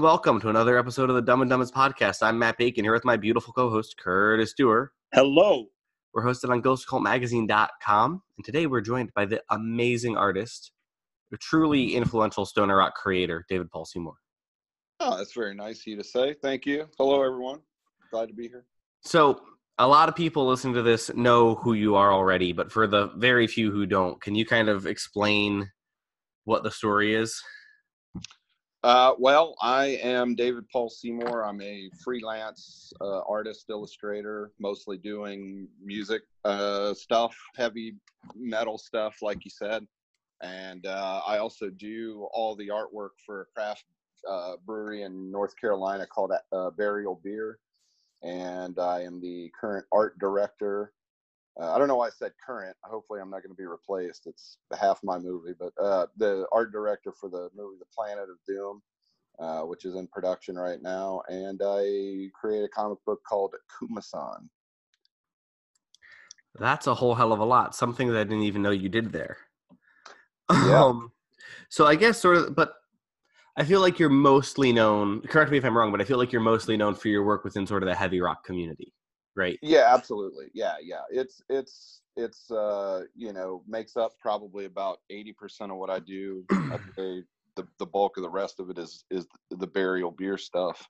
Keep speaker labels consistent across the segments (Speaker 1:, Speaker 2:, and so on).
Speaker 1: and
Speaker 2: welcome to another episode of the Dumb and Dumbest podcast. I'm Matt Bacon here with my beautiful co-host Curtis Stewart.
Speaker 3: Hello.
Speaker 2: We're hosted on GhostCultMagazine.com, and today we're joined by the amazing artist, a truly influential stoner rock creator, David Paul Seymour.
Speaker 3: Oh, that's very nice of you to say. Thank you. Hello, everyone. Glad to be here.
Speaker 2: So, a lot of people listening to this know who you are already, but for the very few who don't, can you kind of explain what the story is?
Speaker 3: Uh, well, I am David Paul Seymour. I'm a freelance uh, artist, illustrator, mostly doing music uh, stuff, heavy metal stuff, like you said. And uh, I also do all the artwork for a craft uh, brewery in North Carolina called uh, Burial Beer. And I am the current art director Uh, I don't know why I said current. Hopefully, I'm not going to be replaced. It's half my movie, but uh, the art director for the movie The Planet of Doom, uh, which is in production right now, and I create a comic book called Kumasan.
Speaker 2: That's a whole hell of a lot. Something that I didn't even know you did there.
Speaker 3: Yeah.
Speaker 2: Um, so I guess sort of, but I feel like you're mostly known. Correct me if I'm wrong, but I feel like you're mostly known for your work within sort of the heavy rock community, right?
Speaker 3: Yeah, absolutely. Yeah, yeah. It's it's it's uh you know makes up probably about eighty percent of what I do. I'd say the the bulk of the rest of it is is the burial beer stuff,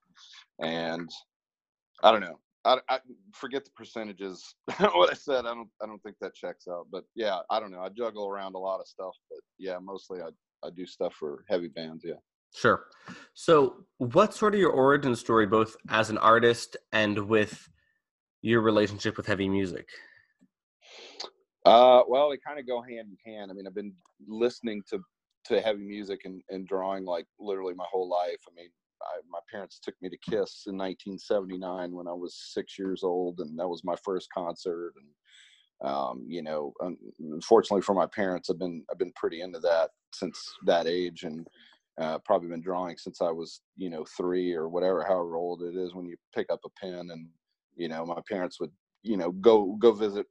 Speaker 3: and I don't know. I, I forget the percentages. what I said, I don't I don't think that checks out. But yeah, I don't know. I juggle around a lot of stuff, but yeah, mostly I I do stuff for heavy bands. Yeah.
Speaker 2: Sure. So, what's sort of your origin story, both as an artist and with your relationship with heavy music?
Speaker 3: Uh, well, they kind of go hand in hand. I mean, I've been listening to to heavy music and, and drawing like literally my whole life. I mean, I, my parents took me to Kiss in 1979 when I was six years old, and that was my first concert. And um, you know, unfortunately for my parents, I've been I've been pretty into that since that age, and uh, probably been drawing since I was you know three or whatever, however old it is when you pick up a pen. And you know, my parents would you know go go visit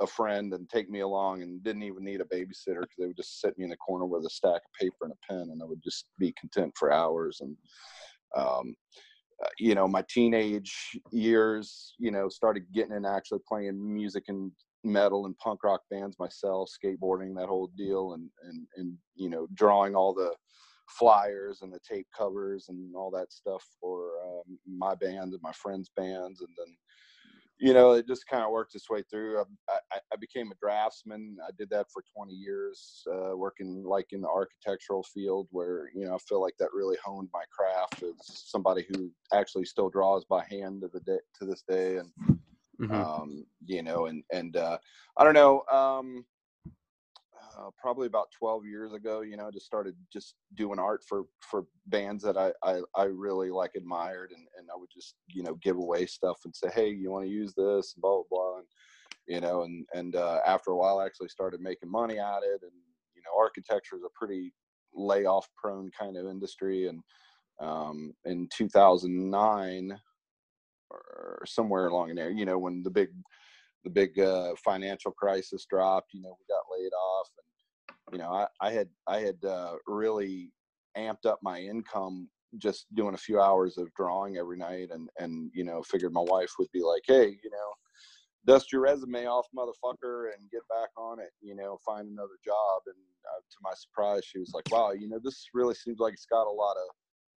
Speaker 3: a friend and take me along and didn't even need a babysitter because they would just sit me in the corner with a stack of paper and a pen and I would just be content for hours and um, uh, you know my teenage years you know started getting in actually playing music and metal and punk rock bands myself skateboarding that whole deal and and and you know drawing all the flyers and the tape covers and all that stuff for um, my band and my friends bands and then you know, it just kind of worked its way through. I, I, I became a draftsman. I did that for 20 years, uh, working like in the architectural field, where you know I feel like that really honed my craft as somebody who actually still draws by hand to the day to this day, and
Speaker 2: Mhm.
Speaker 3: um, you know, and and uh, I don't know. Um, uh, probably about 12 years ago, you know, just started just doing art for for bands that I I, I really like admired, and and I would just you know give away stuff and say, hey, you want to use this, and blah blah blah, and you know, and and uh, after a while, I actually started making money at it, and you know, architecture is a pretty layoff prone kind of industry, and um, in 2009 or somewhere along in there, you know, when the big the big uh, financial crisis dropped, you know, we got laid off, and you know, I, I had I had uh, really amped up my income just doing a few hours of drawing every night, and and you know, figured my wife would be like, hey, you know, dust your resume off, motherfucker, and get back on it, you know, find another job. And uh, to my surprise, she was like, wow, you know, this really seems like it's got a lot of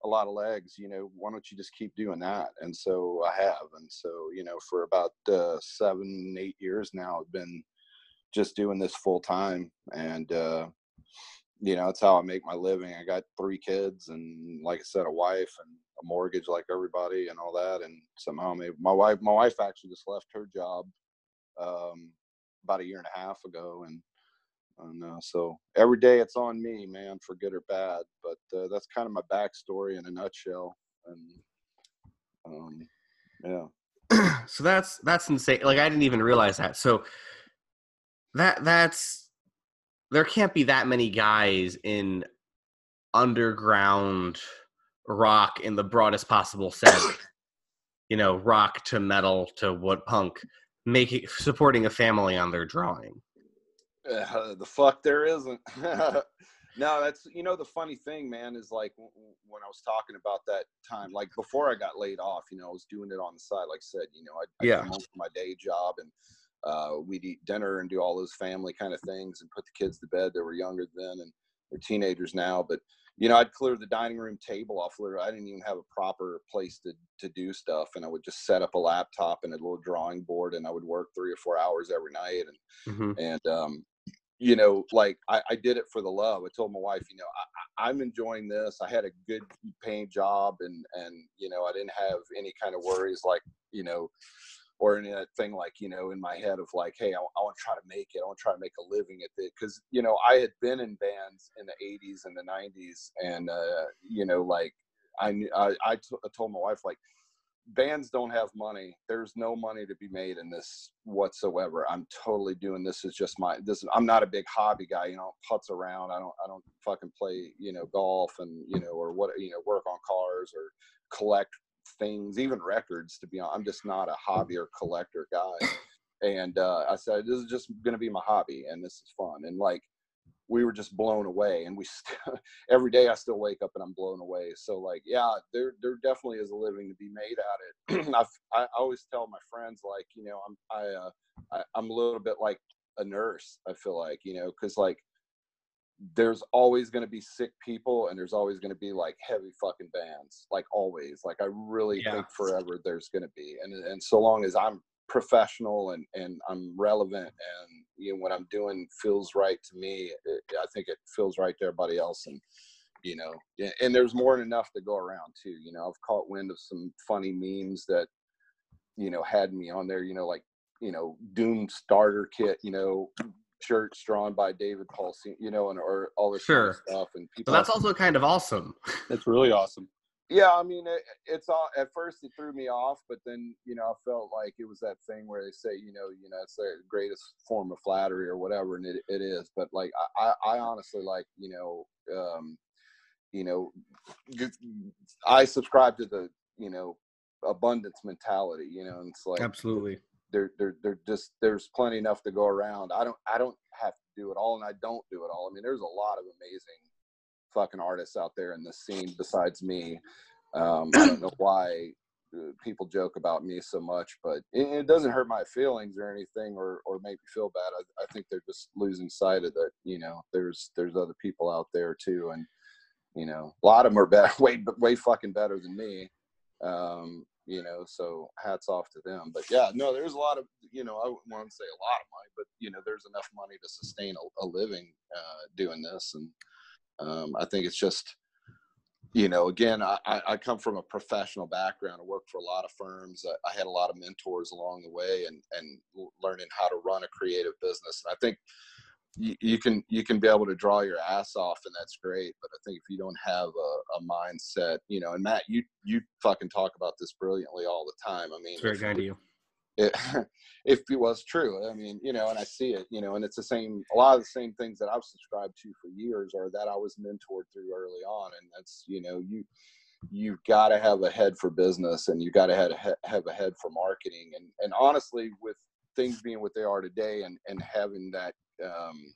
Speaker 3: a lot of legs you know why don't you just keep doing that? And so i have and so you know for about uh, seven eight years now i've been just doing this full time and uh you know that's how i make my living. I got three kids and like i said a wife and a mortgage like everybody and all that and somehow I'm my wife my wife actually just left her job um about a year and a half ago and and uh, so every day it's on me, man, for good or bad. But uh, that's kind of my backstory in a nutshell. And um, yeah,
Speaker 2: so that's that's insane. Like I didn't even realize that. So that that's there can't be that many guys in underground rock in the broadest possible sense. you know, rock to metal to what punk, making supporting a family on their drawing.
Speaker 3: Uh, the fuck there isn't. no, that's you know the funny thing, man, is like w- w- when I was talking about that time, like before I got laid off, you know, I was doing it on the side. Like I said, you know, I I
Speaker 2: Yeah.
Speaker 3: come home from my day job and uh, we'd eat dinner and do all those family kind of things and put the kids to bed. They were younger then and they're teenagers now, but you know, I'd clear the dining room table off. Literally, I didn't even have a proper place to to do stuff, and I would just set up a laptop and a little drawing board, and I would work three or four hours every night, and
Speaker 2: hmm
Speaker 3: and um, you know, like I, I did it for the love. I told my wife, you know, I, I- I'm enjoying this. I had a good paying job, and and you know, I didn't have any kind of worries like you know, or any that thing like you know in my head of like, hey, I, want to try to make it. I want to try to make a living at it because you know I had been in bands in the '80s and the '90s, and uh, you know, like I I, I, I told my wife like bands don't have money. There's no money to be made in this whatsoever. I'm totally doing this is just my this I'm not a big hobby guy, you know, putz around. I don't I don't fucking play, you know, golf and you know, or what you know, work on cars or collect things, even records to be honest. I'm just not a hobby or collector guy. And uh, I said, this is just gonna be my hobby and this is fun. And like we were just blown away and we st- every day i still wake up and i'm blown away. So like yeah there there definitely is a living to be made at it. I've, i I always tell my friends like you know i'm i uh I, i'm a little bit like a nurse i feel like you know because like there's always going to be sick people and there's always going to be like heavy fucking bands like always. Like i really
Speaker 2: Yeah.
Speaker 3: think forever there's going to be and and so long as i'm professional and and i'm relevant and you know what i'm doing feels right to me it, i think it feels right to everybody else and you know and there's more than enough to go around too you know i've caught wind of some funny memes that you know had me on there you know like you know doom starter kit you know shirts drawn by david paulson you know and or all this kind of
Speaker 2: Sure.
Speaker 3: stuff and people
Speaker 2: that's also kind of awesome.
Speaker 3: it's really awesome. Yeah, I mean, it, it's all at first it threw me off, but then you know I felt like it was that thing where they say you know you know it's the greatest form of flattery or whatever, and it, it is. But like I, I honestly like you know um, you know I subscribe to the you know abundance mentality, you know, and it's like
Speaker 2: Absolutely.
Speaker 3: there there there just there's plenty enough to go around. I don't I don't have to do it all, and I don't do it all. I mean, there's a lot of amazing fucking artists out there in this scene besides me. Um, I don't know why uh, people joke about me so much, but it, it doesn't hurt my feelings or anything, or or make me feel bad. I, I think they're just losing sight of that. You know, there's there's other people out there too, and you know, a lot of them are better, way way fucking better than me. Um, you know, so hats off to them. But yeah, no, there's a lot of, you know, I wouldn't want to say a lot of money, but you know, there's enough money to sustain a, a living uh, doing this, and um, I think it's just, you know, again, I, I come from a professional background. I worked for a lot of firms. I, I had a lot of mentors along the way, and and learning how to run a creative business. And I think you, you can you can be able to draw your ass off, and that's great. But I think if you don't have a, a mindset, you know, and Matt, you you fucking talk about this brilliantly all the time. I mean,
Speaker 2: It's very kind of you.
Speaker 3: It, if it was true. I mean, you know, and I see it, you know, and it's the same, a lot of the same things that I've subscribed to for years or that I was mentored through early on. And that's, you know, you, you've got to have a head for business and you've got to have have a head for marketing. And, and honestly, with things being what they are today and, and having that, um,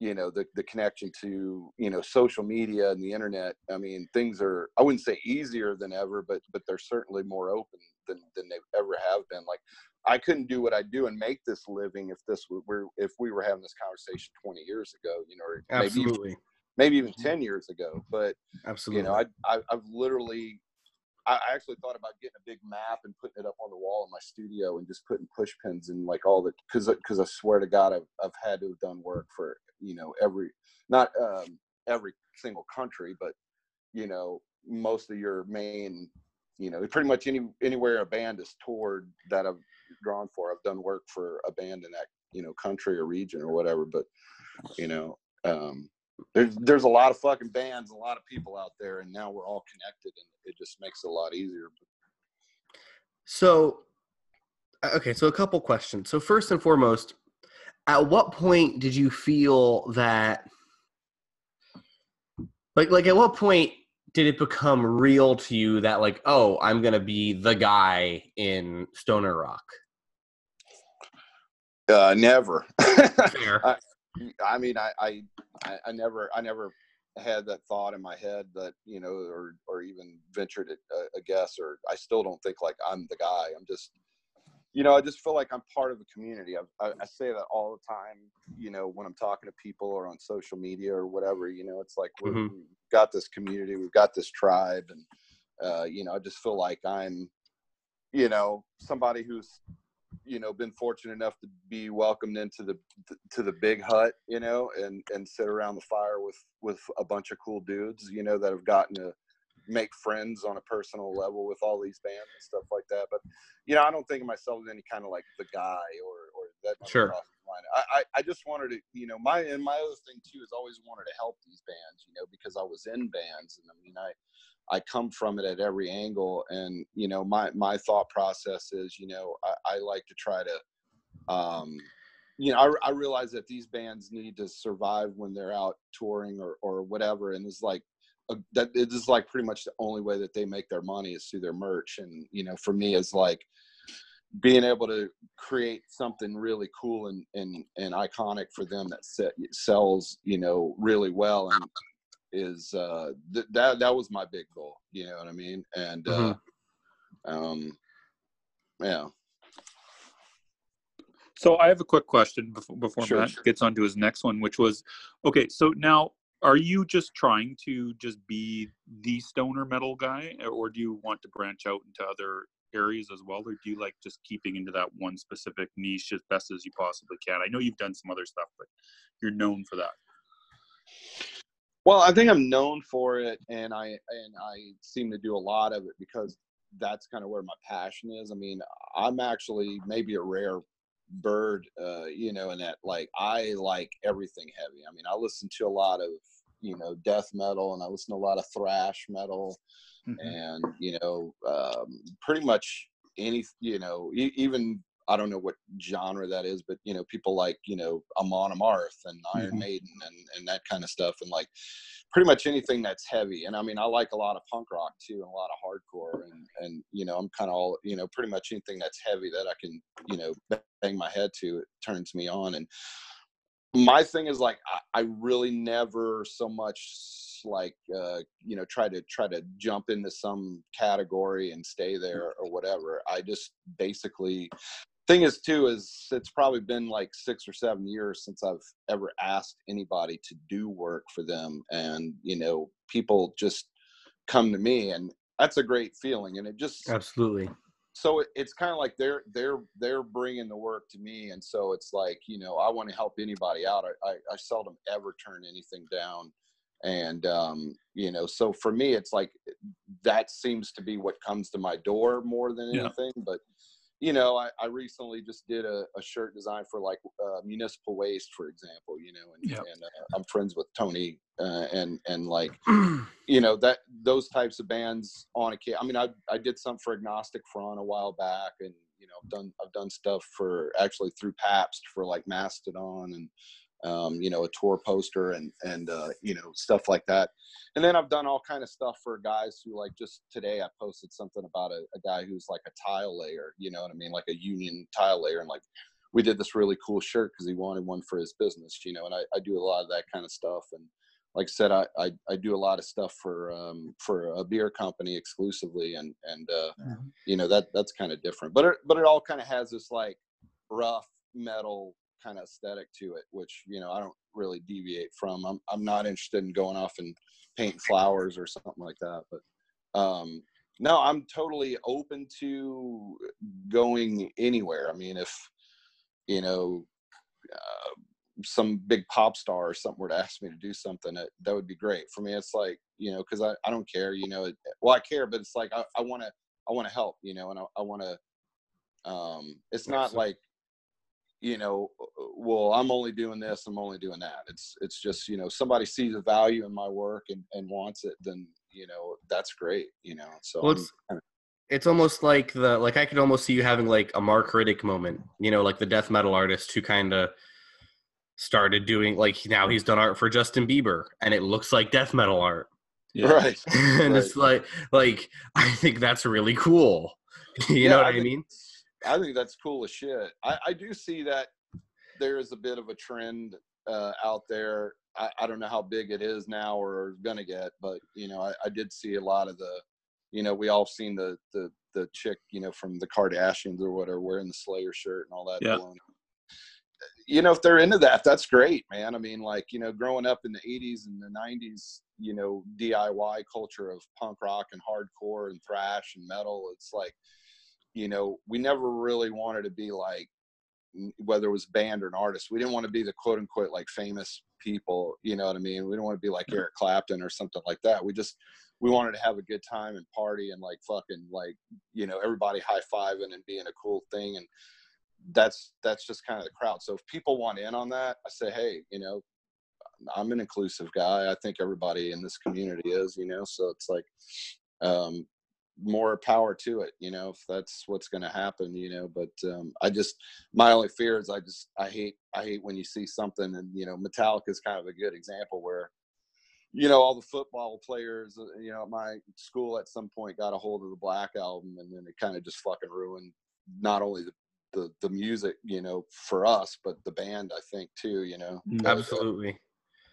Speaker 3: you know the, the connection to you know social media and the internet i mean things are i wouldn't say easier than ever but but they're certainly more open than than they ever have been. Like i couldn't do what i do and make this living if this were if we were having this conversation 20 years ago you know or maybe even, maybe even 10 years ago. But
Speaker 2: Absolutely.
Speaker 3: you know I, I i've literally I I actually thought about getting a big map and putting it up on the wall in my studio and just putting push pins and like all the because because I swear to God I've I've had to have done work for you know every not um, every single country but you know most of your main you know pretty much any anywhere a band is toured that I've drawn for I've done work for a band in that you know country or region or whatever but you know um there's there's a lot of fucking bands, a lot of people out there, and now we're all connected, and it just makes it a lot easier.
Speaker 2: So Okay, so a couple questions. So first and foremost, at what point did you feel that like like at what point did it become real to you that like, oh, I'm gonna be the guy in Stoner Rock?
Speaker 3: Uh, never.
Speaker 2: Fair.
Speaker 3: I- I mean, I, I, I- I never, I never had that thought in my head that you know, or or even ventured a, a guess, or I still don't think like I'm the guy. I'm just, you know, I just feel like I'm part of the community. I, I, I say that all the time. You know, when I'm talking to people or on social media or whatever, you know, it's like we're,
Speaker 2: Mhm.
Speaker 3: we've got this community, we've got this tribe, and uh, you know, I just feel like I'm, you know, somebody who's you know been fortunate enough to be welcomed into the to the big hut you know and and sit around the fire with with a bunch of cool dudes you know that have gotten to make friends on a personal level with all these bands and stuff like that but you know i don't think of myself as any kind of like the guy or or that
Speaker 2: Sure.
Speaker 3: crossed my mind. I, I i just wanted to you know my and my other thing too is always wanted to help these bands you know because i was in bands and i mean i I come from it at every angle, and you know, my my thought process is, you know, I, I like to try to, um, you know, I, I realize that these bands need to survive when they're out touring or or whatever, and it's like a, that it is like pretty much the only way that they make their money is through their merch, and you know, for me, is like being able to create something really cool and and, and iconic for them that set, sells, you know, really well and is uh th- that that was my big goal you know what i mean? And uh um yeah.
Speaker 4: So I have a quick question before, before
Speaker 3: Sure,
Speaker 4: Matt
Speaker 3: sure.
Speaker 4: gets on to his next one, which was, okay, so now are you just trying to just be the stoner metal guy, or do you want to branch out into other areas as well, or do you like just keeping into that one specific niche as best as you possibly can? I know you've done some other stuff, but you're known for that.
Speaker 3: well i think i'm known for it and i and i seem to do a lot of it because that's kind of where my passion is i mean i'm actually maybe a rare bird uh you know in that like i like everything heavy i mean i listen to a lot of you know death metal and i listen to a lot of thrash metal
Speaker 4: Mhm.
Speaker 3: and you know um, pretty much any you know e- even i don't know what genre that is but you know people like you know amon amarth and iron
Speaker 4: Mhm.
Speaker 3: maiden and, and that kind of stuff and like pretty much anything that's heavy and i mean i like a lot of punk rock too and a lot of hardcore and and you know i'm kind of all you know pretty much anything that's heavy that i can you know bang my head to it turns me on and my thing is like I, I really never so much like uh you know try to try to jump into some category and stay there or whatever i just basically thing is too is it's probably been like six or seven years since i've ever asked anybody to do work for them and you know people just come to me and that's a great feeling and it just
Speaker 2: Absolutely.
Speaker 3: So it, it's kind of like they're they're they're bringing the work to me and so it's like you know i want to help anybody out I, I i seldom ever turn anything down and um you know so for me it's like that seems to be what comes to my door more than
Speaker 4: Yeah.
Speaker 3: anything but you know i, I recently just did a, a shirt design for like uh, municipal waste for example you know and,
Speaker 4: Yeah.
Speaker 3: and uh, i'm friends with tony uh, and and like you know that those types of bands on occasion. I mean, I I did some for Agnostic Front a while back, and you know, I've done I've done stuff for actually through Pabst for like Mastodon and um, you know a tour poster and and uh, you know stuff like that. And then I've done all kind of stuff for guys who like just today I posted something about a, a guy who's like a tile layer. You know what I mean, like a union tile layer, and like we did this really cool shirt because he wanted one for his business. You know, and I, I do a lot of that kind of stuff and like I said, I, I, I do a lot of stuff for um, for a beer company exclusively, and and uh,
Speaker 4: Mhm.
Speaker 3: you know that that's kind of different. But it, but it all kind of has this like rough metal kind of aesthetic to it, which you know I don't really deviate from. I'm I'm not interested in going off and painting flowers or something like that. But um, no, I'm totally open to going anywhere. I mean, if you know. Uh, some big pop star or something were to ask me to do something, that, that would be great for me. It's like, you know, cause I, I don't care, you know, it, well, I care, but it's like, I, I want to, I want to help, you know, and I, I want to, um, it's not like, you know, uh, uh, well, I'm only doing this, I'm only doing that. It's, it's just, you know, somebody sees a value in my work and, and wants it, then, you know, that's great, you know, so
Speaker 2: Well, it's-
Speaker 3: kinda-
Speaker 2: it's almost like the like I could almost see you having like a Mark Riddick moment, you know, like the death metal artist who kind of started doing like now he's done art for Justin Bieber and it looks like death metal art.
Speaker 4: Yeah.
Speaker 3: Right.
Speaker 2: and it's like like I think that's really cool. you
Speaker 3: Yeah,
Speaker 2: know what
Speaker 3: I
Speaker 2: I,
Speaker 3: think-
Speaker 2: mean?
Speaker 3: I think that's cool as shit. I, I do see that there is a bit of a trend uh, out there. I, I don't know how big it is now or is gonna get, but you know, I, I did see a lot of the, you know, we all seen the the the chick, you know, from the Kardashians or whatever, wearing the Slayer shirt and all that.
Speaker 4: Yeah.
Speaker 3: baloney. You know, if they're into that, that's great, man. I mean, like, you know, growing up in the '80s and the '90s, you know, DIY culture of punk rock and hardcore and thrash and metal, it's like you know, we never really wanted to be like, whether it was band or an artist, we didn't want to be the quote unquote like famous people. You know what I mean? We didn't want to be like Eric Clapton or something like that. We just, we wanted to have a good time and party and like fucking like, you know, everybody high fiving and being a cool thing. And that's, that's just kind of the crowd. So if people want in on that, I say, hey, you know, I'm an inclusive guy. I think everybody in this community is, you know, so it's like, um, more power to it you know if that's what's going to happen you know but um i just my only fear is i just i hate i hate when you see something and you know metallica is kind of a good example where you know all the football players uh, you know at my school at some point got a hold of the black album and then it kind of just fucking ruined not only the the, the music you know for us but the band i think too you know
Speaker 4: Mm.
Speaker 3: So, uh,
Speaker 2: Absolutely.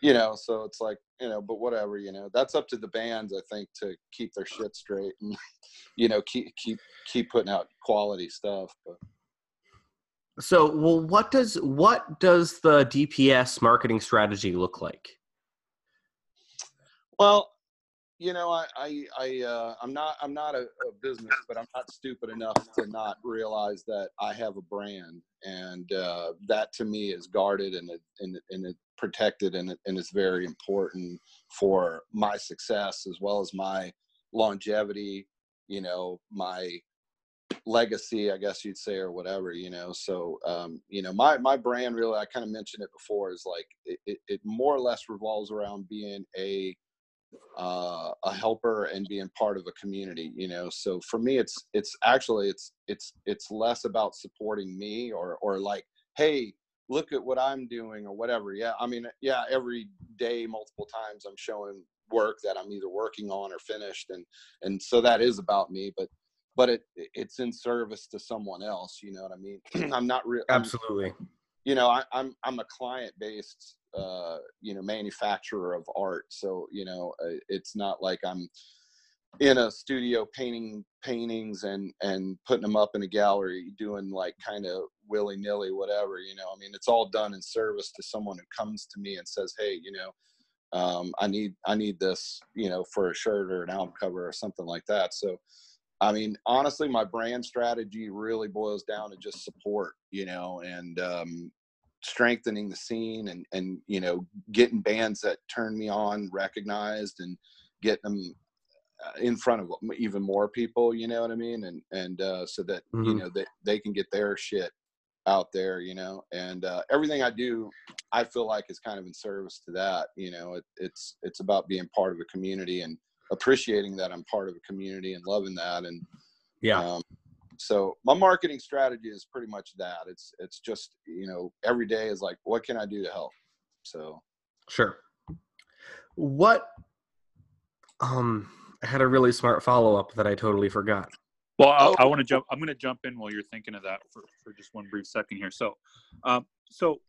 Speaker 3: You know so it's like you know but whatever you know that's up to the bands i think to keep their shit straight and you know keep keep keep putting out quality stuff but
Speaker 2: So, well, what does what does the DPS marketing strategy look like?
Speaker 3: well you know i i, I uh i'm not i'm not a, a business but i'm not stupid enough to not realize that i have a brand and uh that to me is guarded and and, and protected and, it, and it's very important for my success as well as my longevity you know my legacy i guess you'd say or whatever you know? So um you know my my brand really i kind of mentioned it before is like it, it, it more or less revolves around being a uh, a helper and being part of a community you know? So for me it's it's actually it's it's it's less about supporting me or or like hey look at what i'm doing or whatever yeah? I mean yeah every day multiple times i'm showing work that i'm either working on or finished and and so that is about me but but it it's in service to someone else you know what i mean? I'm not real
Speaker 2: Absolutely.
Speaker 3: you know I, i'm i'm a client based uh you know manufacturer of art. So you know uh, it's not like i'm in a studio painting paintings and and putting them up in a gallery doing like kind of willy-nilly whatever you know? I mean it's all done in service to someone who comes to me and says hey you know um, i need i need this you know for a shirt or an album cover or something like that. So i mean honestly my brand strategy really boils down to just support you know? And um, strengthening the scene and and you know getting bands that turn me on recognized and getting them uh, in front of even more people you know what i mean and and uh so that you
Speaker 2: Mhm.
Speaker 3: know that they can get their shit out there you know and uh everything i do i feel like is kind of in service to that you know it, it's it's about being part of a community and appreciating that i'm part of a community and loving that and
Speaker 2: Yeah.
Speaker 3: um, so my marketing strategy is pretty much that. It's it's just you know every day is like what can I do to help. So
Speaker 2: Sure. What? Um, I had a really smart follow up that I totally forgot.
Speaker 4: Well, I,
Speaker 3: Oh.
Speaker 4: I want to jump. I'm going to jump in while you're thinking of that for, for just one brief second here. So, um, so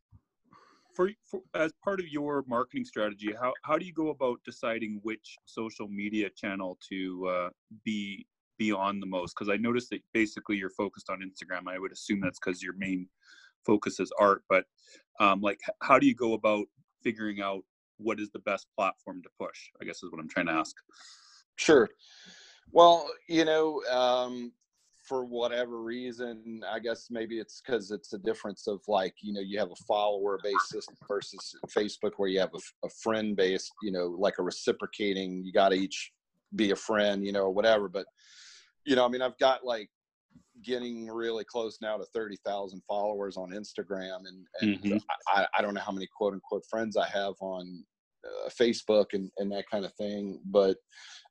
Speaker 4: for, for as part of your marketing strategy, how how do you go about deciding which social media channel to uh, be be on the most? Because I noticed that basically you're focused on Instagram. I would assume that's because your main focus is art. But um, like, how do you go about figuring out what is the best platform to push? I guess is what I'm trying to ask.
Speaker 3: sure. Well, you know, um, for whatever reason, I guess maybe it's because it's a difference of like you know you have a follower based system versus Facebook where you have a friend based you know like a reciprocating. You got each be a friend, you know, or whatever. But you know, I mean, I've got like getting really close now to 30,000 followers on Instagram and, and
Speaker 4: Mhm.
Speaker 3: I, I don't know how many quote unquote friends I have on uh, Facebook and, and that kind of thing. But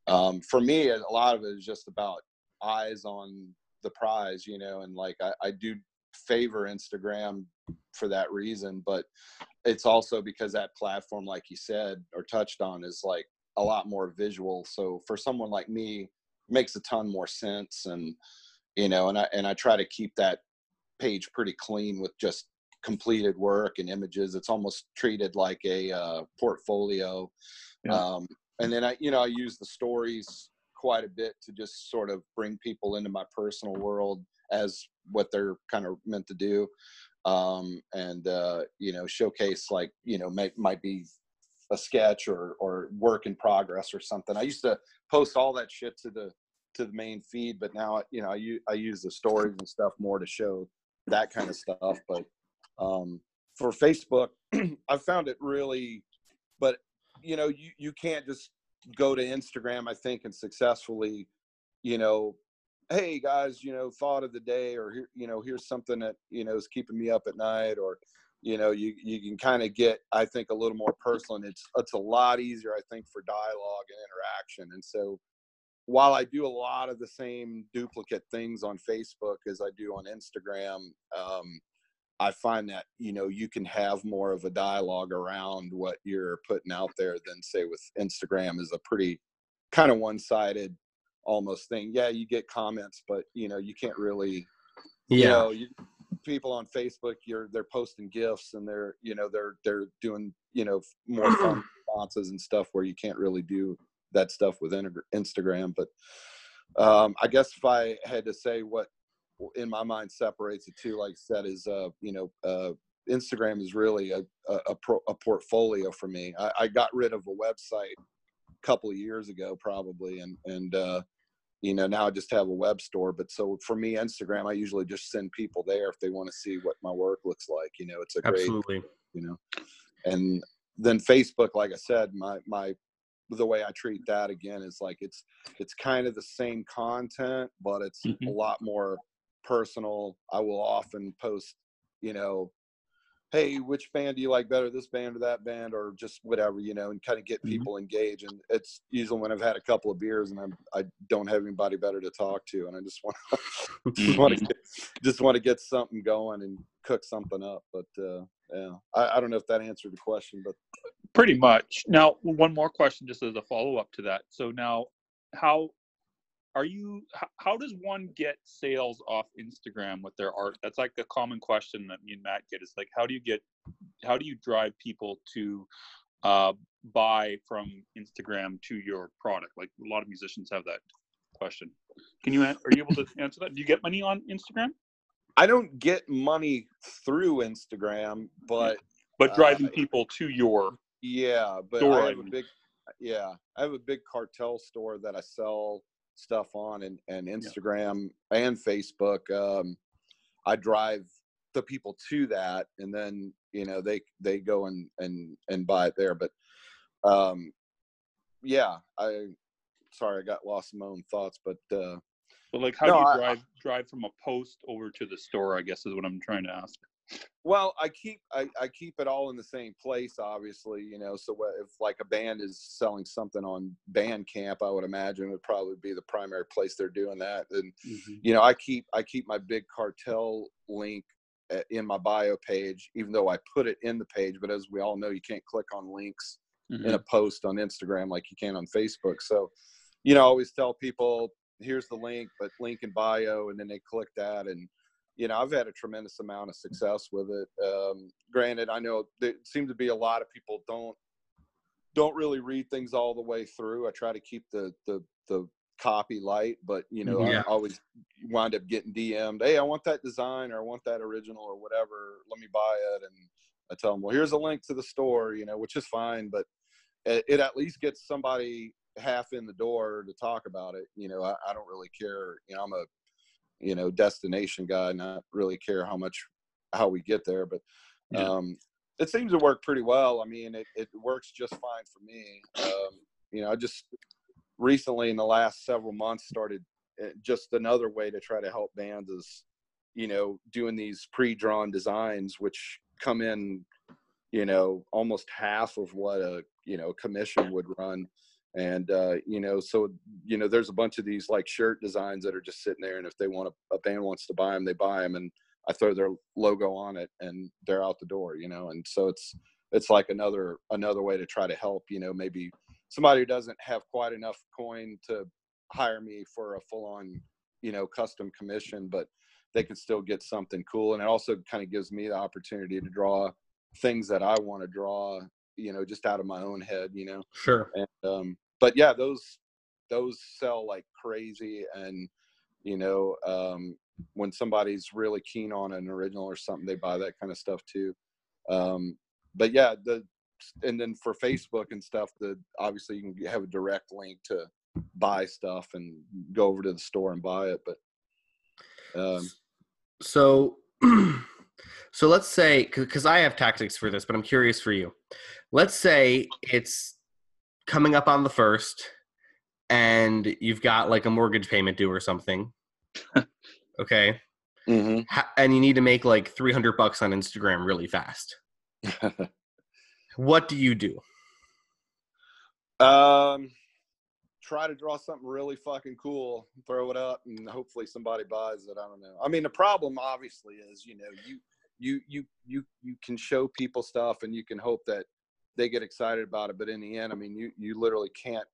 Speaker 3: um, for me, a lot of it is just about eyes on the prize, you know, and like I, I do favor Instagram for that reason, but it's also because that platform, like you said or touched on, is like a lot more visual. So for someone like me, makes a ton more sense. And you know, and I and I try to keep that page pretty clean with just completed work and images. It's almost treated like a uh, portfolio.
Speaker 4: Yeah.
Speaker 3: Um, and then I, you know, I use the stories quite a bit to just sort of bring people into my personal world as what they're kind of meant to do um, and uh, you know showcase like you know may, might be a sketch or or work in progress or something. I used to post all that shit to the to the main feed but now you know i use, I use the stories and stuff more to show that kind of stuff but um, for facebook i found it really but you know you you can't just go to instagram i think and successfully you know hey guys you know thought of the day or you know here's something that you know is keeping me up at night or you know you you can kind of get i think a little more personal and it's it's a lot easier i think for dialogue and interaction and so while i do a lot of the same duplicate things on facebook as i do on instagram um, i find that you know you can have more of a dialogue around what you're putting out there than say with instagram is a pretty kind of one-sided almost thing yeah you get comments but you know you can't really you
Speaker 2: Yeah.
Speaker 3: know you, people on facebook you're they're posting gifts and they're you know they're they're doing you know more fun responses and stuff where you can't really do that stuff with instagram. But um i guess if i had to say what in my mind separates the two like I said is uh you know uh instagram is really a a, a, pro, a portfolio for me. I, I got rid of a website a couple of years ago probably and and uh you know now i just have a web store but so for me instagram i usually just send people there if they want to see what my work looks like you know it's a great
Speaker 2: Absolutely.
Speaker 3: you know and then facebook like i said my my the way i treat that again is like it's it's kind of the same content but it's a
Speaker 4: Mhm.
Speaker 3: lot more personal i will often post you know hey which band do you like better this band or that band or just whatever you know and kind of get
Speaker 4: Mhm.
Speaker 3: people engaged and it's usually when i've had a couple of beers and i'm i don't have anybody better to talk to and i just want just want to just want to get something going and cook something up but uh yeah I, I don't know if that answered the question but
Speaker 4: Pretty much. Now, one more question, just as a follow up to that. So now, how are you? How, how does one get sales off Instagram with their art? That's like a common question that me and Matt get. Is like, how do you get? How do you drive people to uh, buy from Instagram to your product? Like a lot of musicians have that question. Can you? Are you able to answer that? Do you get money on Instagram?
Speaker 3: i don't get money through instagram but
Speaker 4: But
Speaker 3: Uh,
Speaker 4: driving people to your
Speaker 3: Yeah, but
Speaker 4: Store,
Speaker 3: I have a big, yeah, I have a big cartel store that I sell stuff on, and and Instagram and Facebook. Um, I drive the people to that, and then you know they they go and and and buy it there. But um, yeah, I sorry I got lost in my own thoughts, but uh,
Speaker 4: But like, how
Speaker 3: No,
Speaker 4: do you
Speaker 3: I-
Speaker 4: drive drive from a post over to the store? I guess is what I'm trying to ask.
Speaker 3: Well, I keep I, I keep it all in the same place, obviously. You know, so if like a band is selling something on Bandcamp, I would imagine would probably be the primary place they're doing that. And you know, I keep I keep my big cartel link uh, in my bio page, even though I put it in the page. But as we all know, you can't click on links
Speaker 4: Mhm.
Speaker 3: in a post on Instagram like you can on Facebook. So, you know, I always tell people, here's the link, but link in bio, and then they click that. And, you know, I've had a tremendous amount of success with it. Um, granted, I know there seem to be a lot of people don't don't really read things all the way through. I try to keep the the the copy light, but you know,
Speaker 2: Yeah.
Speaker 3: I always wind up getting DM'd, hey, I want that design or I want that original or whatever. Let me buy it. And I tell them, well, here's a link to the store, you know, which is fine, but it, it at least gets somebody half in the door to talk about it. You know, I, I don't really care. You know, I'm a, you know, destination guy, not really care how much, how we get there, but,
Speaker 4: Yeah.
Speaker 3: um, it seems to work pretty well. I mean, it, it works just fine for me. Um, you know, I just recently in the last several months started uh, just another way to try to help bands is, you know, doing these pre-drawn designs, which come in, you know, almost half of what a, you know, commission would run. And uh, you know, so you know, there's a bunch of these like shirt designs that are just sitting there, and if they want a, a band wants to buy them, they buy them, and I throw their logo on it, and they're out the door, you know, and so it's it's like another another way to try to help, you know, maybe somebody who doesn't have quite enough coin to hire me for a full on, you know, custom commission, but they can still get something cool, and it also kind of gives me the opportunity to draw things that I want to draw, you know, just out of my own head, you know
Speaker 2: Sure.
Speaker 3: and um but yeah those those sell like crazy and you know um when somebody's really keen on an original or something they buy that kind of stuff too um but yeah the and then for facebook and stuff the obviously you can have a direct link to buy stuff and go over to the store and buy it but um
Speaker 2: So, so let's say because I have tactics for this, but I'm curious for you. Let's say it's coming up on the first, and you've got like a mortgage payment due or something. okay,
Speaker 3: mhm.
Speaker 2: And you need to make like 300 bucks on Instagram really fast. What do you do?
Speaker 3: Um, try to draw something really fucking cool, throw it up, and hopefully somebody buys it. I don't know. I mean, the problem obviously is, you know, you you you you you can show people stuff and you can hope that they get excited about it, but in the end, I mean, you you literally can't.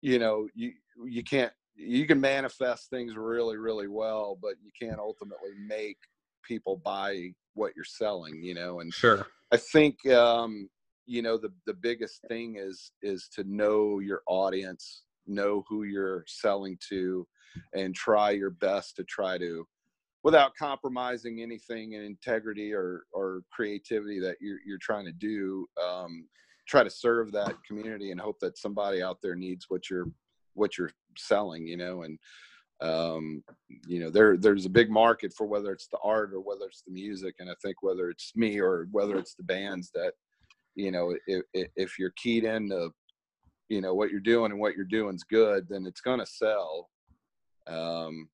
Speaker 3: You know, you you can't. You can manifest things really, really well, but you can't ultimately make people buy what you're selling. You know, and
Speaker 2: Sure.
Speaker 3: I think um, you know the the biggest thing is is to know your audience, know who you're selling to, and try your best to try to, without compromising anything in integrity or or creativity that you're you're trying to do. Um, try to serve that community and hope that somebody out there needs what you're what you're selling. You know, and um you know there there's a big market for whether it's the art or whether it's the music and i think whether it's me or whether it's the bands that you know if if you're keyed into you know what you're doing and what you're doing's good then it's going to sell um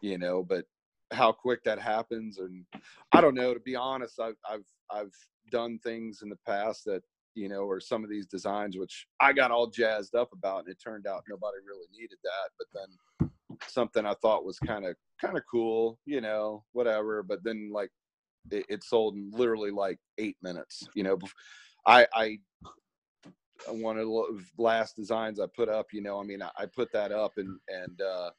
Speaker 3: you know but how quick that happens and i don't know to be honest i've i've i've done things in the past that you know or some of these designs which i got all jazzed up about and it turned out nobody really needed that but then something I thought was kind of kind of cool, you know, whatever. But then like it, it sold in literally like eight minutes. You know, I I one of the last designs I put up. You know, I mean, I, I put that up and and uh,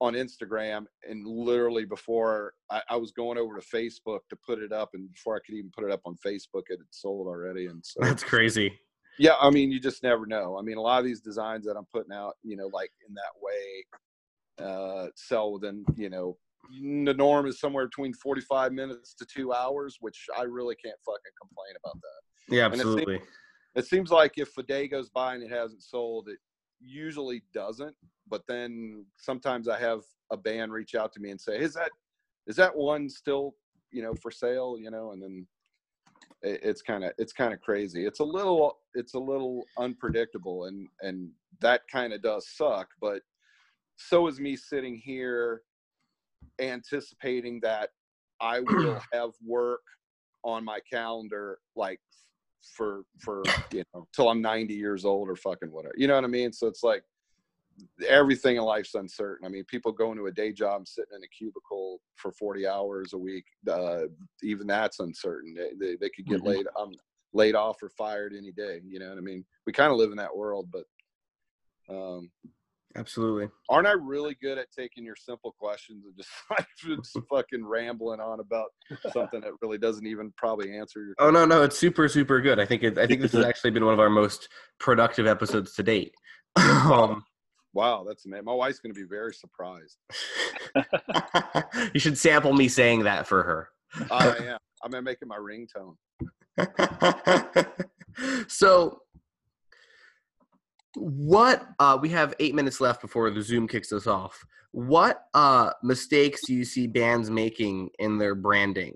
Speaker 3: on Instagram, and literally before I, I was going over to Facebook to put it up, and before I could even put it up on Facebook, it had sold already. And so
Speaker 2: That's crazy.
Speaker 3: yeah, I mean, you just never know. I mean, a lot of these designs that I'm putting out, you know, like in that way, uh, sell within, you know, the norm is somewhere between 45 minutes to two hours, which I really can't fucking complain about that.
Speaker 2: Yeah,
Speaker 3: it seems-
Speaker 2: absolutely.
Speaker 3: It seems like if a day goes by and it hasn't sold, it usually doesn't. But then sometimes I have a band reach out to me and say, "Is that is that one still, you know, for sale?" You know, and then it, it's kind of it's kind of crazy. It's a little it's a little unpredictable, and and that kind of does suck. But so is me sitting here anticipating that I will have work on my calendar like for for you know till I'm 90 years old or fucking whatever. You know what I mean? So it's like everything in life's uncertain. I mean, people go into a day job sitting in a cubicle for 40 hours a week. Uh, even that's uncertain. They, they, they could get
Speaker 4: Mhm.
Speaker 3: laid um, laid off or fired any day. You know what I mean? We kind of live in that world, but um,
Speaker 2: Absolutely.
Speaker 3: aren't I really good at taking your simple questions and just like just fucking rambling on about something that really doesn't even probably answer your
Speaker 2: Oh no, no, it's super, super good. I think it, I think this has actually been one of our most productive episodes to date. um,
Speaker 3: Wow, that's amazing. My wife's going to be very surprised.
Speaker 2: you should sample me saying that for her.
Speaker 3: I am. I'm going to make it my ringtone.
Speaker 2: so what uh we have eight minutes left before the zoom kicks us off what uh mistakes do you see bands making in their branding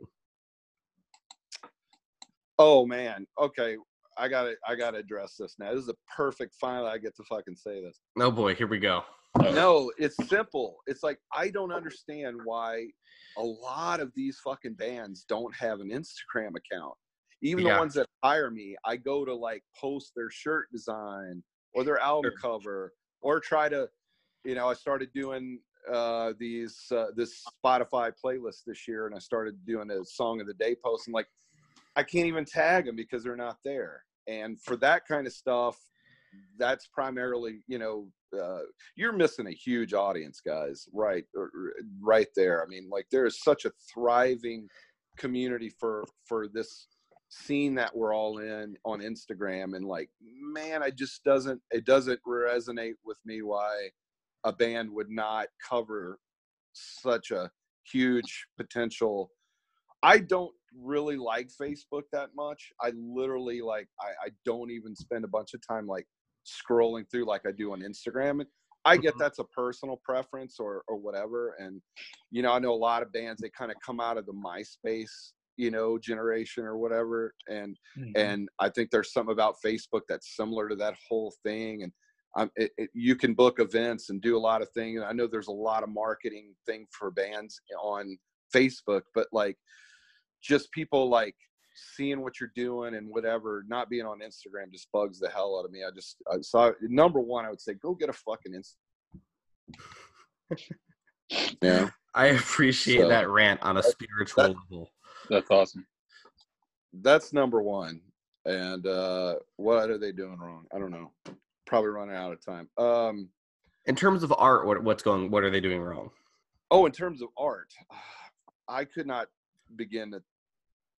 Speaker 3: Oh man. Okay, I got to I got to address this now. This is a perfect. Finally, I get to fucking say this.
Speaker 2: oh boy here we go
Speaker 3: No, it's simple. It's like I don't understand why a lot of these fucking bands don't have an Instagram account. Even
Speaker 2: Yeah.
Speaker 3: the ones that hire me, I go to like post their shirt design or their album
Speaker 2: Sure.
Speaker 3: cover or try to you know i started doing uh these uh, this spotify playlist this year and i started doing a song of the day post and like i can't even tag them because they're not there and for that kind of stuff that's primarily you know uh, you're missing a huge audience guys right right there i mean like there is such a thriving community for for this scene that we're all in on instagram and like man it just doesn't it doesn't resonate with me why a band would not cover such a huge potential i don't really like facebook that much i literally like i, I don't even spend a bunch of time like scrolling through like i do on instagram and i get
Speaker 2: Mhm.
Speaker 3: that's a personal preference or or whatever and you know i know a lot of bands they kind of come out of the myspace you know generation or whatever and
Speaker 4: Mhm.
Speaker 3: and I think there's something about Facebook that's similar to that whole thing. And um, it, it, you can book events and do a lot of things. I know there's a lot of marketing thing for bands on Facebook, but like just people like seeing what you're doing and whatever, not being on Instagram just bugs the hell out of me. I just I saw number one, I would say go get a fucking Insta. yeah.
Speaker 2: I appreciate
Speaker 3: So,
Speaker 2: that rant on a spiritual
Speaker 3: that-
Speaker 2: level.
Speaker 4: That's awesome.
Speaker 3: That's number one. And uh what are they doing wrong? I don't know. Probably running out of time. Um
Speaker 2: In terms of art, what what's going? What are they doing wrong?
Speaker 3: Oh, in terms of art, I could not begin to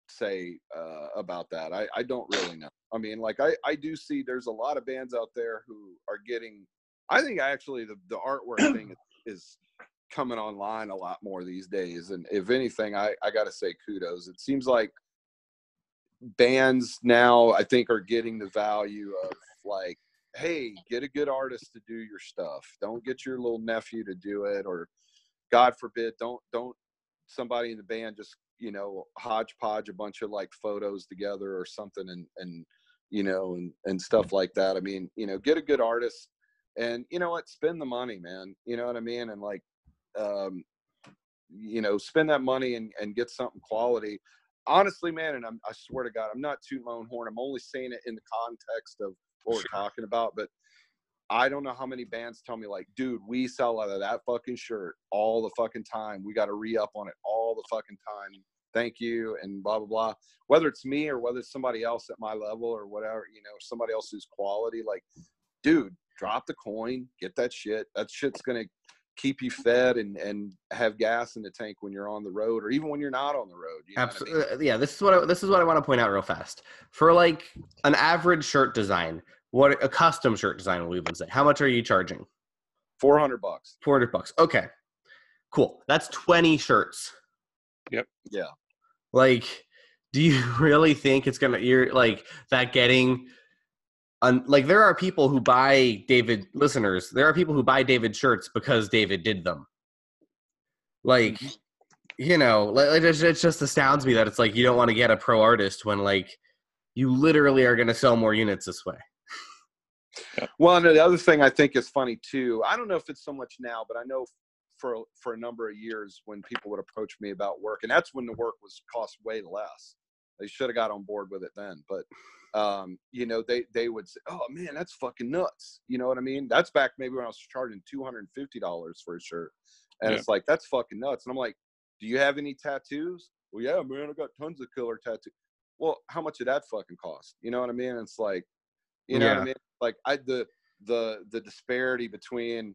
Speaker 3: say uh, about that. I, I don't really know. I mean, like I, I do see there's a lot of bands out there who are getting. I think actually the the artwork thing is, is coming online a lot more these days. And if anything, I I got to say kudos. It seems like bands now I think are getting the value of like, hey, get a good artist to do your stuff. Don't get your little nephew to do it or God forbid, don't don't somebody in the band just you know hodgepodge a bunch of like photos together or something and and you know and and stuff like that. I mean, you know, get a good artist and you know what, spend the money, man. You know what I mean? And like, um, you know, spend that money and and get something quality. Honestly, man, and I'm, I swear to God, I'm not tooting my own horn. I'm only saying it in the context of what we're talking about, but I don't know how many bands tell me like, dude, we sell out of that fucking shirt all the fucking time. We got to re up on it all the fucking time. Thank you and blah blah blah. Whether it's me or whether it's somebody else at my level or whatever, you know, somebody else who's quality, like, dude, drop the coin, get that shit. That shit's gonna keep you fed and and have gas in the tank when you're on the road or even when you're not on the road. You know what I mean?
Speaker 2: Absolutely. Yeah, this is what I, this is what I want to point out real fast. For like an average shirt design, what a custom shirt design will even say. How much are you charging?
Speaker 3: Four hundred bucks.
Speaker 2: Four hundred bucks. Okay, cool. That's twenty shirts.
Speaker 4: Yep.
Speaker 3: Yeah.
Speaker 2: Like, do you really think it's gonna? You're like that getting. Un, like there are people who buy David listeners. There are people who buy David shirts because David did them. Like, mm-hmm. you know, like, it just, it just astounds me that it's like you don't want to get a pro artist when like you literally are going to sell more units this way.
Speaker 3: Well, and the other thing I think is funny too. I don't know if it's so much now, but I know for for a number of years when people would approach me about work, and that's when the work was cost way less. They should have got on board with it then, but um, you know, they they would say, "Oh man, that's fucking nuts." You know what I mean? That's back maybe when I was charging two hundred and fifty dollars for a shirt, and
Speaker 4: Yeah.
Speaker 3: it's like that's fucking nuts. And I'm like, "Do you have any tattoos?" Well, yeah, man, I got tons of killer tattoos. Well, how much did that fucking cost? You know what I mean? It's like, you know what I mean? Like I the the the disparity between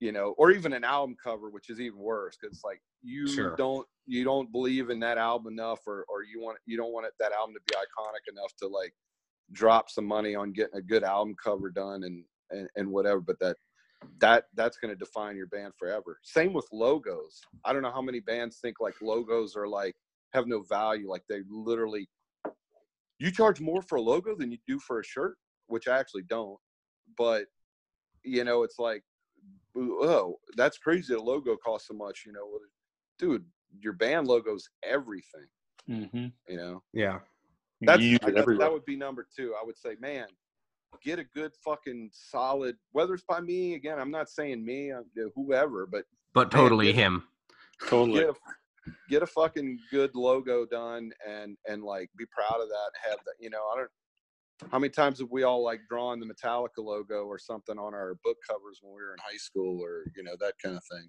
Speaker 3: you know or even an album cover which is even worse because like you
Speaker 2: Sure.
Speaker 3: don't you don't believe in that album enough or or you want you don't want it, that album to be iconic enough to like drop some money on getting a good album cover done and and, and whatever but that that that's going to define your band forever same with logos i don't know how many bands think like logos are like have no value like they literally you charge more for a logo than you do for a shirt which i actually don't but you know it's like oh that's crazy the logo costs so much you know dude your band logo's everything
Speaker 4: Mm-hmm.
Speaker 3: you know
Speaker 2: Yeah.
Speaker 3: that's
Speaker 4: you use
Speaker 3: I
Speaker 4: it
Speaker 3: guess
Speaker 4: everywhere.
Speaker 3: that would be number two i would say man get a good fucking solid whether it's by me again i'm not saying me uh, whoever but
Speaker 2: But
Speaker 3: Man,
Speaker 2: totally him.
Speaker 4: totally.
Speaker 3: get a, get a fucking good logo done and and like be proud of that have that you know i don't how many times have we all like drawn the Metallica logo or something on our book covers when we were in high school or you know that kind of thing?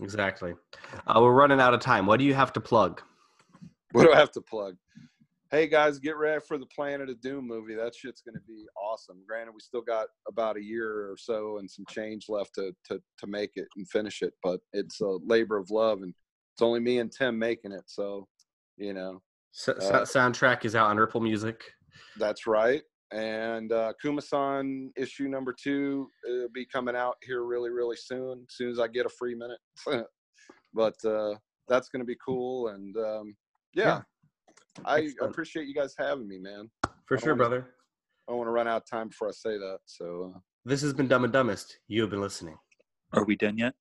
Speaker 2: Exactly. Uh, we're running out of time. What do you have to plug?
Speaker 3: What do I have to plug? Hey guys, get ready for the Planet of Doom movie. That shit's gonna be awesome. Granted, we still got about a year or so and some change left to to to make it and finish it, but it's a labor of love, and it's only me and Tim making it. So, you know, Uh,
Speaker 2: soundtrack is out on Ripple Music.
Speaker 3: That's right. And uh, Kumasan issue number two will be coming out here really, really soon. As soon as I get a free minute. but uh, that's gonna be cool. And um, yeah,
Speaker 2: Yeah.
Speaker 3: I
Speaker 2: Excellent.
Speaker 3: appreciate you guys having me, man.
Speaker 2: For sure,
Speaker 3: wanna-
Speaker 2: brother.
Speaker 3: I don't want to run out of time before I say that. So uh,
Speaker 2: This has been Dumb and Dumbest. You have been listening.
Speaker 4: Are we done yet?